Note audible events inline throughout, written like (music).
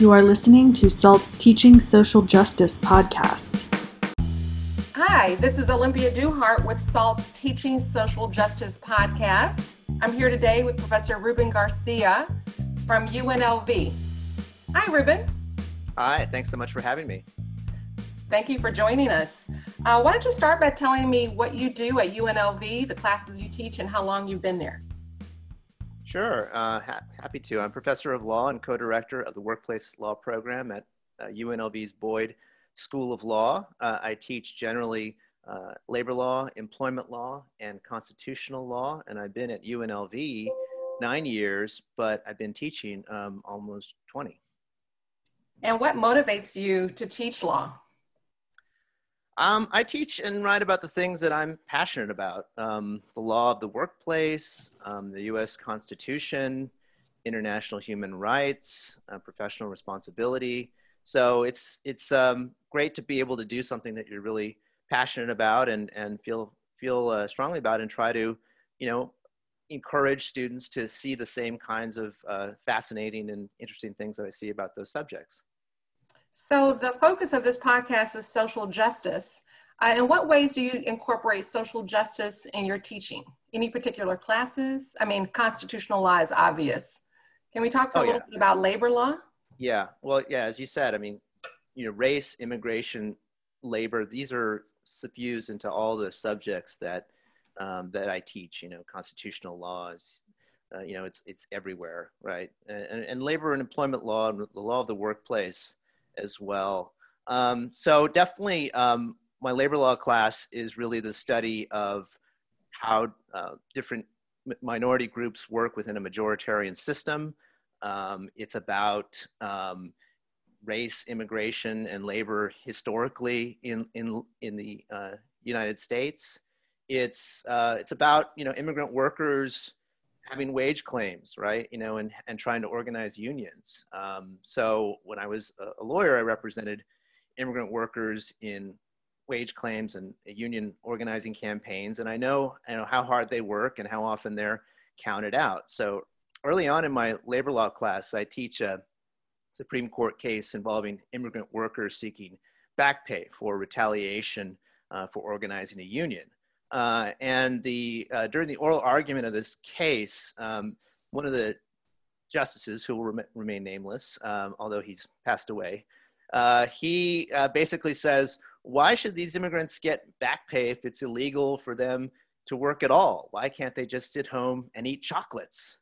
You are listening to SALT's Teaching Social Justice podcast. Hi, this is Olympia Duhart with SALT's Teaching Social Justice podcast. I'm here today with Professor Ruben Garcia from UNLV. Hi, Ruben. Hi, thanks so much for having me. Thank you for joining us. Uh, why don't you start by telling me what you do at UNLV, the classes you teach, and how long you've been there? Sure, uh, ha- happy to. I'm professor of law and co-director of the workplace law program at uh, UNLV's Boyd School of Law. Uh, I teach generally uh, labor law, employment law, and constitutional law, and I've been at UNLV nine years, but I've been teaching um, almost 20. And what motivates you to teach law? Um, I teach and write about the things that I'm passionate about um, the law of the workplace, um, the US Constitution, international human rights, uh, professional responsibility. So it's, it's um, great to be able to do something that you're really passionate about and, and feel, feel uh, strongly about and try to, you know, encourage students to see the same kinds of uh, fascinating and interesting things that I see about those subjects. So, the focus of this podcast is social justice. Uh, in what ways do you incorporate social justice in your teaching? Any particular classes? I mean, constitutional law is obvious. Can we talk for oh, a little yeah. bit about labor law? Yeah, well, yeah, as you said, I mean, you know, race, immigration, labor, these are suffused into all the subjects that um, that I teach. You know, constitutional laws. Uh, you know, it's it's everywhere, right? And, and labor and employment law and the law of the workplace as well. Um, so definitely, um, my labor law class is really the study of how uh, different minority groups work within a majoritarian system. Um, it's about um, race, immigration, and labor historically in in in the uh, United States. It's uh, it's about you know immigrant workers having wage claims, right? You know, and, and trying to organize unions. Um, so when I was a lawyer, I represented immigrant workers in wage claims and union organizing campaigns. And I know, I know how hard they work and how often they're counted out. So early on in my labor law class, I teach a Supreme Court case involving immigrant workers seeking back pay for retaliation uh, for organizing a union. Uh, and the, uh, during the oral argument of this case, um, one of the justices, who will rem- remain nameless, um, although he's passed away, uh, he uh, basically says, why should these immigrants get back pay if it's illegal for them to work at all? Why can't they just sit home and eat chocolates?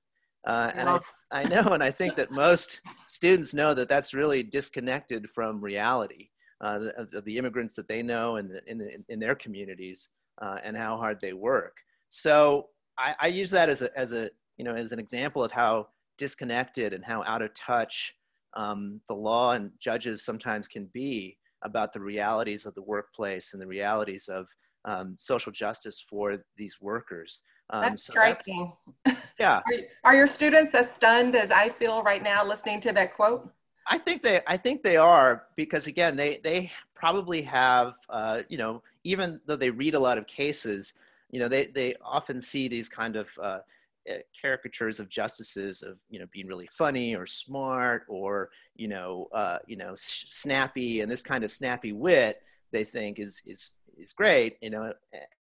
Uh, and I, I know, and I think that most students know that that's really disconnected from reality uh, of, of, the immigrants that they know and in, the, in, in their communities uh, and how hard they work. So I, I, use that as a, as a, you know, as an example of how disconnected and how out of touch um, the law and judges sometimes can be about the realities of the workplace and the realities of um, social justice for these workers. Um, that's so striking. That's, yeah. (laughs) are, are your students as stunned as I feel right now listening to that quote? I think they I think they are because again they they probably have uh, you know even though they read a lot of cases you know they they often see these kind of uh, eh, caricatures of justices of you know being really funny or smart or you know uh, you know snappy and this kind of snappy wit they think is is is great you know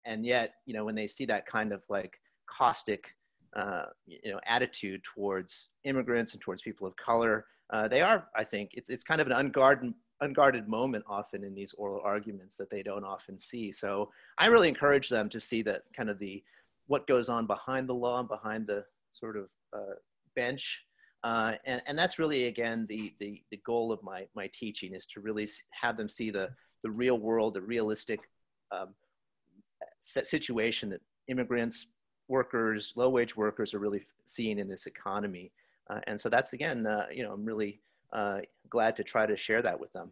and yet you know when they see that kind of like caustic uh, you know attitude towards immigrants and towards people of color uh, they are, I think, it's, it's kind of an unguarded, unguarded moment often in these oral arguments that they don't often see. So I really encourage them to see that kind of the, what goes on behind the law, and behind the sort of uh, bench. Uh, and, and that's really, again, the, the, the goal of my, my teaching is to really have them see the, the real world, the realistic um, situation that immigrants, workers, low wage workers are really seeing in this economy. Uh, and so that's again, uh, you know, I'm really uh, glad to try to share that with them.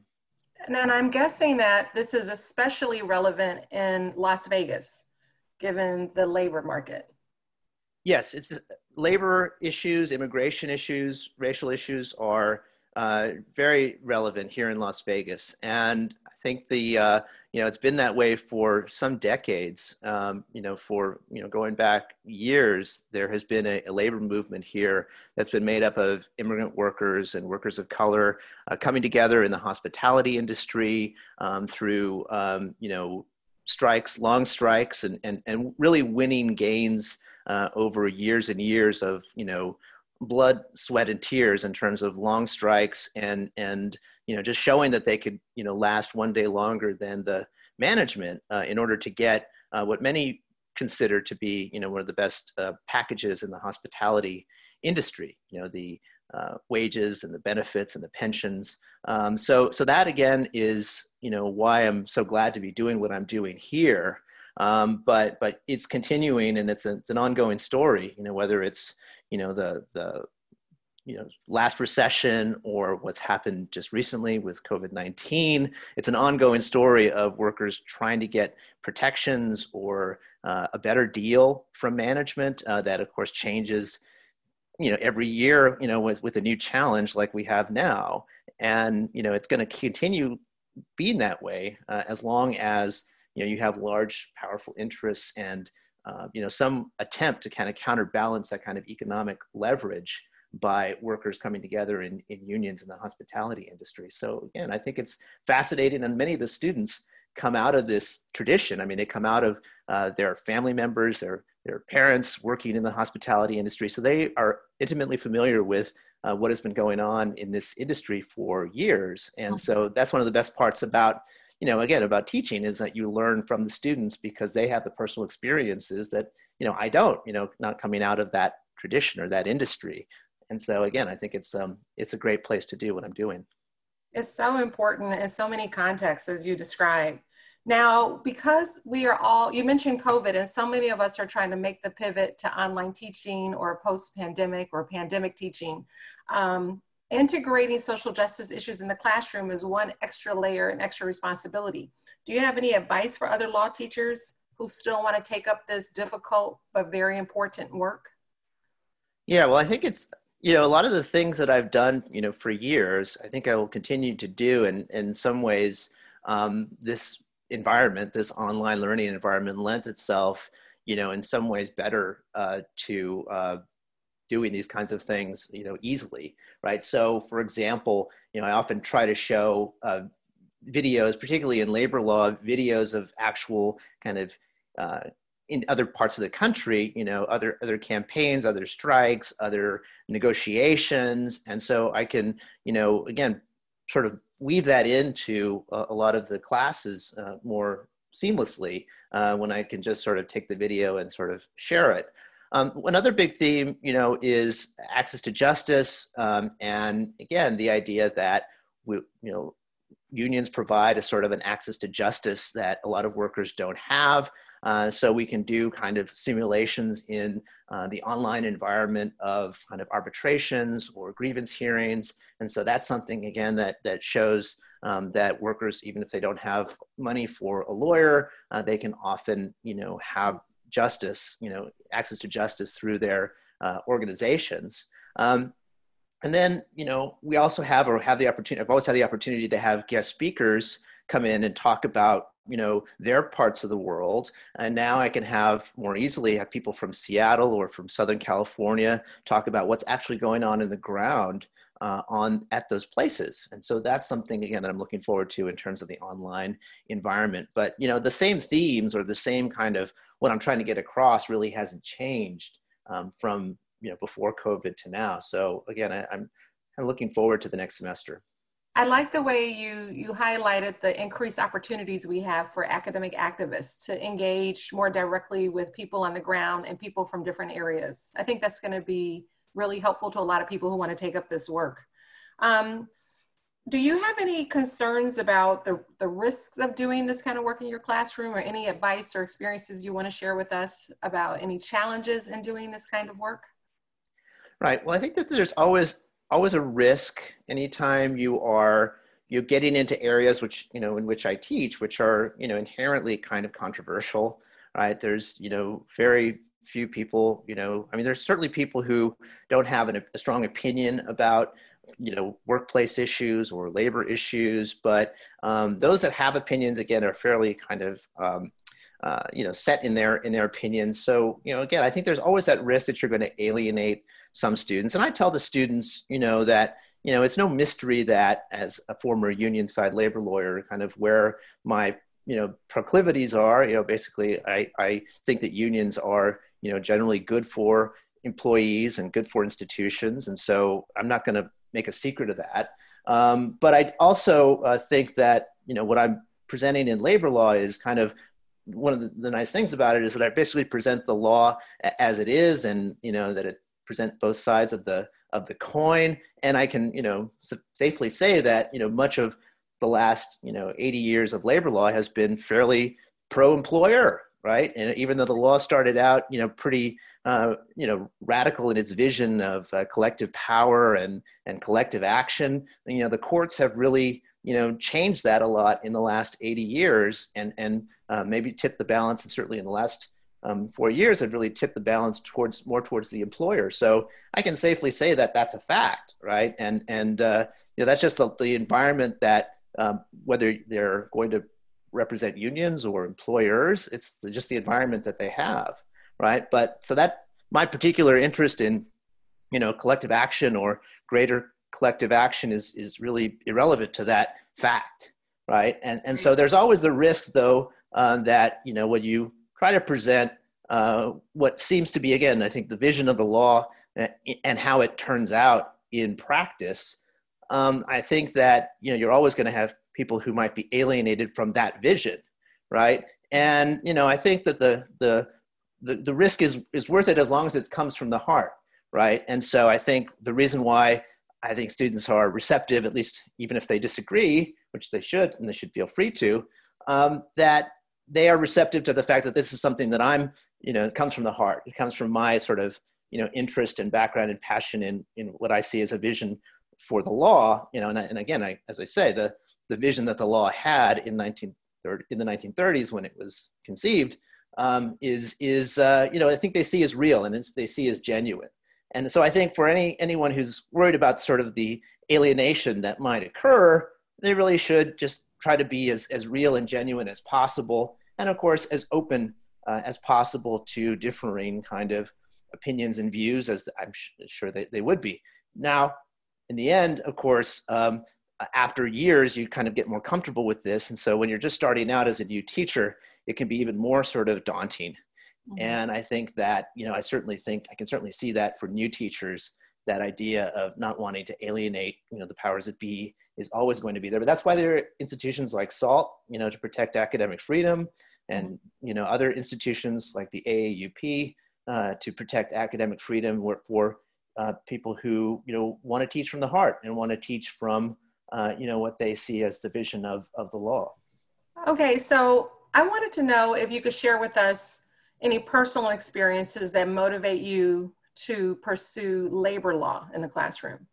And then I'm guessing that this is especially relevant in Las Vegas, given the labor market. Yes, it's labor issues, immigration issues, racial issues are uh, very relevant here in Las Vegas. And think the uh, you know it's been that way for some decades. Um, you know, for you know going back years, there has been a, a, labor movement here that's been made up of immigrant workers and workers of color uh, coming together in the hospitality industry um, through um, you know strikes, long strikes, and and and really winning gains uh, over years and years of you know blood, sweat, and tears in terms of long strikes and and you know just showing that they could you know last one day longer than the management uh, in order to get uh, what many consider to be you know one of the best uh, packages in the hospitality industry. You know the uh, wages and the benefits and the pensions. Um, so so that again is you know why I'm so glad to be doing what I'm doing here. Um, but but it's continuing and it's, a, it's an ongoing story. You know whether it's you know the the you know last recession or what's happened just recently with covid-19 it's an ongoing story of workers trying to get protections or uh, a better deal from management uh, that of course changes you know every year you know with with a new challenge like we have now and you know it's going to continue being that way uh, as long as you know you have large powerful interests and uh, you know, some attempt to kind of counterbalance that kind of economic leverage by workers coming together in, in unions in the hospitality industry. So again, I think it's fascinating, and many of the students come out of this tradition. I mean, they come out of uh, their family members, their their parents working in the hospitality industry, so they are intimately familiar with uh, what has been going on in this industry for years. And so that's one of the best parts about you know again about teaching is that you learn from the students because they have the personal experiences that you know i don't you know not coming out of that tradition or that industry. And so again i think it's um it's a great place to do what i'm doing. It's so important in so many contexts as you described now because we are all you mentioned covid and so many of us are trying to make the pivot to online teaching or post pandemic or pandemic teaching um, integrating social justice issues in the classroom is one extra layer and extra responsibility. Do you have any advice for other law teachers who still want to take up this difficult but very important work? Yeah, well, I think it's you know a lot of the things that I've done you know for years. I think I will continue to do, and in some ways, um, this environment, this online learning environment, lends itself you know in some ways better uh, to uh, doing these kinds of things you know easily right? So for example you know i often try to show uh, videos particularly in labor law videos of actual kind of uh, in other parts of the country you know other other campaigns other strikes other negotiations. And so i can you know again sort of weave that into a, a lot of the classes uh, more seamlessly uh, when i can just sort of take the video and sort of share it um, another big theme, you know, is access to justice, um, and again, the idea that we, you know, unions provide a sort of an access to justice that a lot of workers don't have. Uh, so we can do kind of simulations in uh, the online environment of kind of arbitrations or grievance hearings, and so that's something again that that shows um, that workers, even if they don't have money for a lawyer, uh, they can often, you know, have justice, you know, access to justice through their uh, organizations. Um, and then, you know, we also have or have the opportunity, I've always had the opportunity to have guest speakers come in and talk about, you know, their parts of the world. And now I can have more easily have people from Seattle or from Southern California talk about what's actually going on in the ground uh, on at those places. And so that's something again that I'm looking forward to in terms of the online environment. But you know, the same themes or the same kind of what I'm trying to get across really hasn't changed um, from you know before COVID to now. So again, I, I'm kind of looking forward to the next semester. I like the way you you highlighted the increased opportunities we have for academic activists to engage more directly with people on the ground and people from different areas. I think that's going to be really helpful to a lot of people who want to take up this work. Um, do you have any concerns about the, the risks of doing this kind of work in your classroom or any advice or experiences you want to share with us about any challenges in doing this kind of work? Right. Well, I think that there's always always a risk anytime you are you're getting into areas which you know in which I teach, which are you know inherently kind of controversial. Right. There's you know very few people, you know, I mean, there's certainly people who don't have an, a strong opinion about, you know, workplace issues or labor issues, but um, those that have opinions, again, are fairly kind of, um, uh, you know, set in their in their opinions. So, you know, again, I think there's always that risk that you're going to alienate some students. And I tell the students, you know, that you know, it's no mystery that as a former union side labor lawyer, kind of where my you know proclivities are you know basically i i think that unions are you know generally good for employees and good for institutions and so i'm not going to make a secret of that. Um, but i also uh, think that you know what i'm presenting in labor law is kind of one of the, the, nice things about it is that i basically present the law as it is and you know that it present both sides of the of the coin. And i can you know safely say that you know much of the last you know 80 years of labor law has been fairly pro-employer right? And even though the law started out you know pretty uh, you know radical in its vision of uh, collective power and and collective action you know the courts have really you know changed that a lot in the last 80 years and and uh, maybe tipped the balance and certainly in the last um, four years have really tipped the balance towards more towards the employer. So i can safely say that that's a fact right? And and uh, you know that's just the, the environment that um, whether they're going to represent unions or employers. It's just the environment that they have, right? But so that my particular interest in, you know, collective action or greater collective action is is really irrelevant to that fact, right? And and so there's always the risk, though, uh, that you know when you try to present uh, what seems to be again, I think the vision of the law uh, and how it turns out in practice um, I think that you know you're always going to have people who might be alienated from that vision, right? And you know, I think that the the the, the risk is is worth it as long as it comes from the heart, right? And so I think the reason why I think students are receptive, at least even if they disagree, which they should, and they should feel free to, um, that they are receptive to the fact that this is something that I'm, you know, it comes from the heart. It comes from my sort of, you know, interest and background and passion in in what I see as a vision for the law, you know, and, and again, I, as I say, the, the vision that the law had in, 1930, in the 1930s when it was conceived um, is, is uh, you know, I think they see as real and they see as genuine. And so I think for any, anyone who's worried about sort of the alienation that might occur, they really should just try to be as, as real and genuine as possible. And of course, as open uh, as possible to differing kind of opinions and views as I'm sure they, they would be. Now, in the end, of course, um, after years, you kind of get more comfortable with this. And so when you're just starting out as a new teacher, it can be even more sort of daunting. Mm-hmm. And I think that, you know, I certainly think I can certainly see that for new teachers, that idea of not wanting to alienate, you know, the powers that be is always going to be there. But that's why there are institutions like SALT, you know, to protect academic freedom, and mm-hmm. you know, other institutions like the AAUP uh, to protect academic freedom for uh, people who you know want to teach from the heart and want to teach from uh, you know what they see as the vision of of the law. Okay, so I wanted to know if you could share with us any personal experiences that motivate you to pursue labor law in the classroom.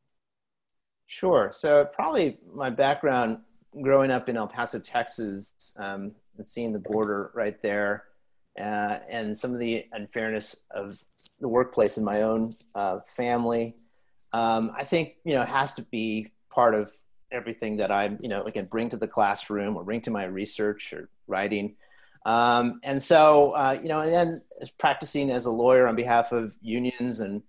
Sure. So probably my background growing up in El Paso, Texas, um, and seeing the border right there uh, and some of the unfairness of the workplace in my own uh, family, um, I think you know has to be part of everything that I'm, you know again bring to the classroom or bring to my research or writing. Um, and so uh, you know, and then practicing as a lawyer on behalf of unions and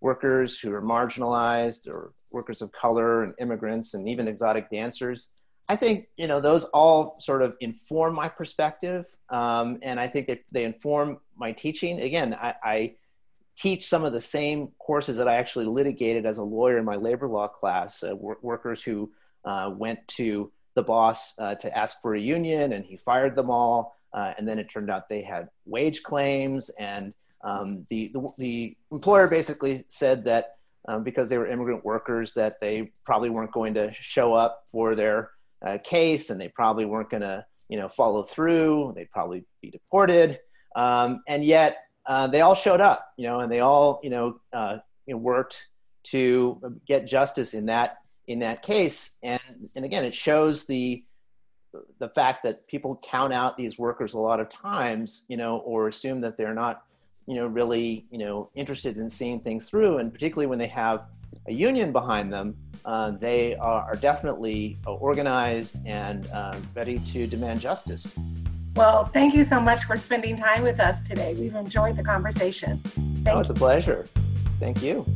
workers who are marginalized or workers of color and immigrants and even exotic dancers I think you know those all sort of inform my perspective, um, and I think that they inform my teaching. Again, I, I, teach some of the same courses that I actually litigated as a lawyer in my labor law class. Uh, wor- workers who uh, went to the boss uh, to ask for a union, and he fired them all, uh, and then it turned out they had wage claims, and um, the, the, the employer basically said that um, because they were immigrant workers, that they probably weren't going to show up for their uh, case and they probably weren't going to you know follow through. They'd probably be deported. Um, and yet uh, they all showed up you know and they all you know, uh, you know worked to get justice in that in that case and and again it shows the the fact that people count out these workers a lot of times you know or assume that they're not you know, really, you know, interested in seeing things through, and particularly when they have a union behind them, uh, they are, are definitely organized and uh, ready to demand justice. Well, thank you so much for spending time with us today. We've enjoyed the conversation. Thank oh, it's a pleasure. Thank you.